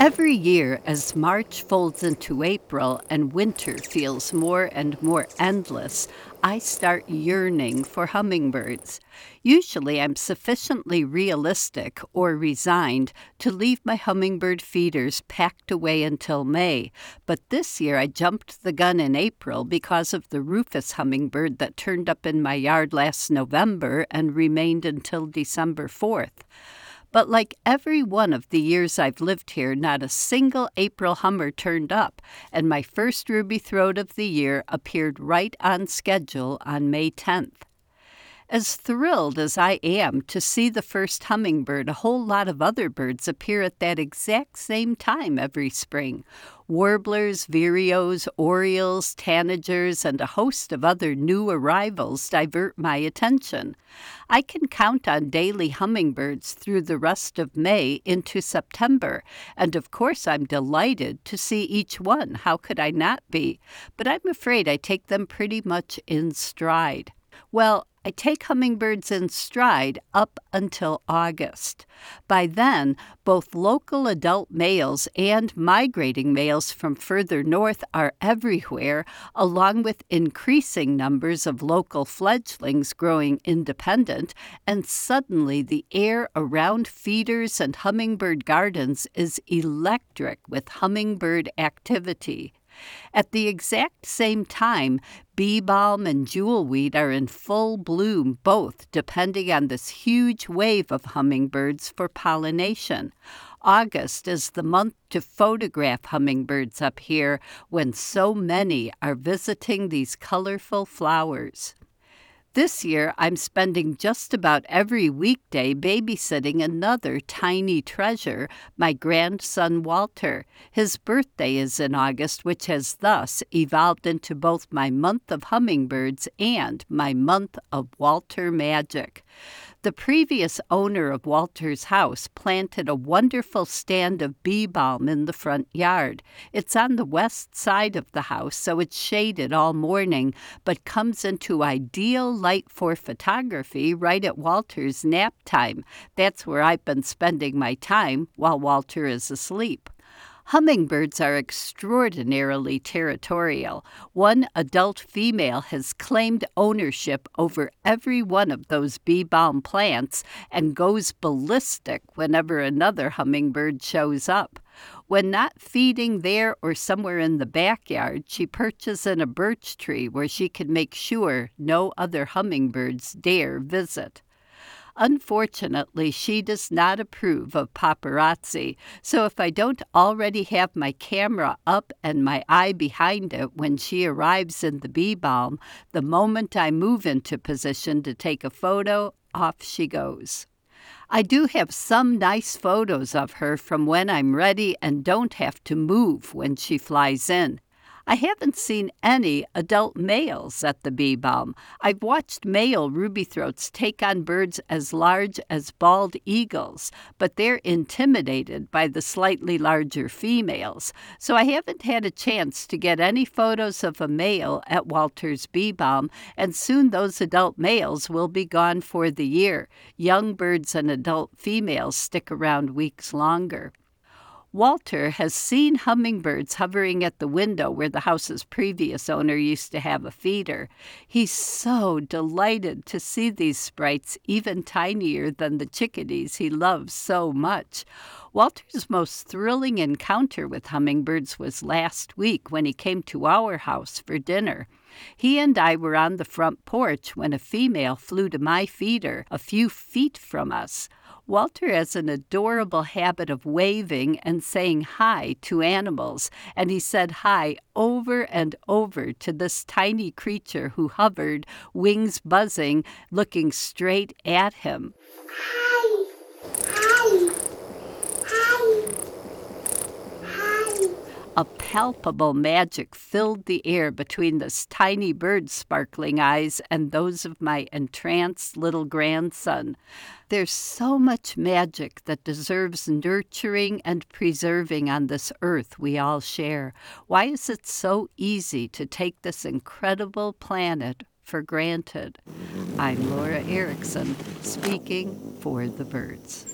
Every year, as March folds into April and winter feels more and more endless, I start yearning for hummingbirds. Usually, I'm sufficiently realistic or resigned to leave my hummingbird feeders packed away until May, but this year I jumped the gun in April because of the rufous hummingbird that turned up in my yard last November and remained until December 4th. But like every one of the years I've lived here, not a single April hummer turned up, and my first ruby throat of the year appeared right on schedule on May 10th. As thrilled as I am to see the first hummingbird, a whole lot of other birds appear at that exact same time every spring. Warblers, vireos, orioles, tanagers, and a host of other new arrivals divert my attention. I can count on daily hummingbirds through the rest of May into September, and of course I'm delighted to see each one. How could I not be? But I'm afraid I take them pretty much in stride. Well, I take hummingbirds in stride up until August. By then, both local adult males and migrating males from further north are everywhere, along with increasing numbers of local fledglings growing independent, and suddenly the air around feeders and hummingbird gardens is electric with hummingbird activity. At the exact same time, bee balm and jewelweed are in full bloom, both depending on this huge wave of hummingbirds for pollination. August is the month to photograph hummingbirds up here when so many are visiting these colorful flowers. This year, I'm spending just about every weekday babysitting another tiny treasure, my grandson Walter. His birthday is in August, which has thus evolved into both my month of hummingbirds and my month of Walter magic. The previous owner of Walter's house planted a wonderful stand of bee balm in the front yard. It's on the west side of the house, so it's shaded all morning, but comes into ideal light for photography right at Walter's nap time. That's where I've been spending my time while Walter is asleep. Hummingbirds are extraordinarily territorial. One adult female has claimed ownership over every one of those bee balm plants and goes ballistic whenever another hummingbird shows up. When not feeding there or somewhere in the backyard, she perches in a birch tree where she can make sure no other hummingbirds dare visit. Unfortunately, she does not approve of paparazzi, so if I don't already have my camera up and my eye behind it when she arrives in the bee balm, the moment I move into position to take a photo, off she goes. I do have some nice photos of her from when I'm ready and don't have to move when she flies in. I haven't seen any adult males at the bee balm. I've watched male ruby throats take on birds as large as bald eagles, but they're intimidated by the slightly larger females. So I haven't had a chance to get any photos of a male at Walter's bee balm, and soon those adult males will be gone for the year. Young birds and adult females stick around weeks longer. Walter has seen hummingbirds hovering at the window where the house's previous owner used to have a feeder. He's so delighted to see these sprites, even tinier than the chickadees he loves so much. Walter's most thrilling encounter with hummingbirds was last week when he came to our house for dinner. He and I were on the front porch when a female flew to my feeder a few feet from us. Walter has an adorable habit of waving and saying hi to animals, and he said hi over and over to this tiny creature who hovered, wings buzzing, looking straight at him. Hi. Hi. Hi. Hi. A palpable magic filled the air between this tiny bird's sparkling eyes and those of my entranced little grandson. There's so much magic that deserves nurturing and preserving on this earth we all share. Why is it so easy to take this incredible planet for granted? I'm Laura Erickson, speaking for the birds.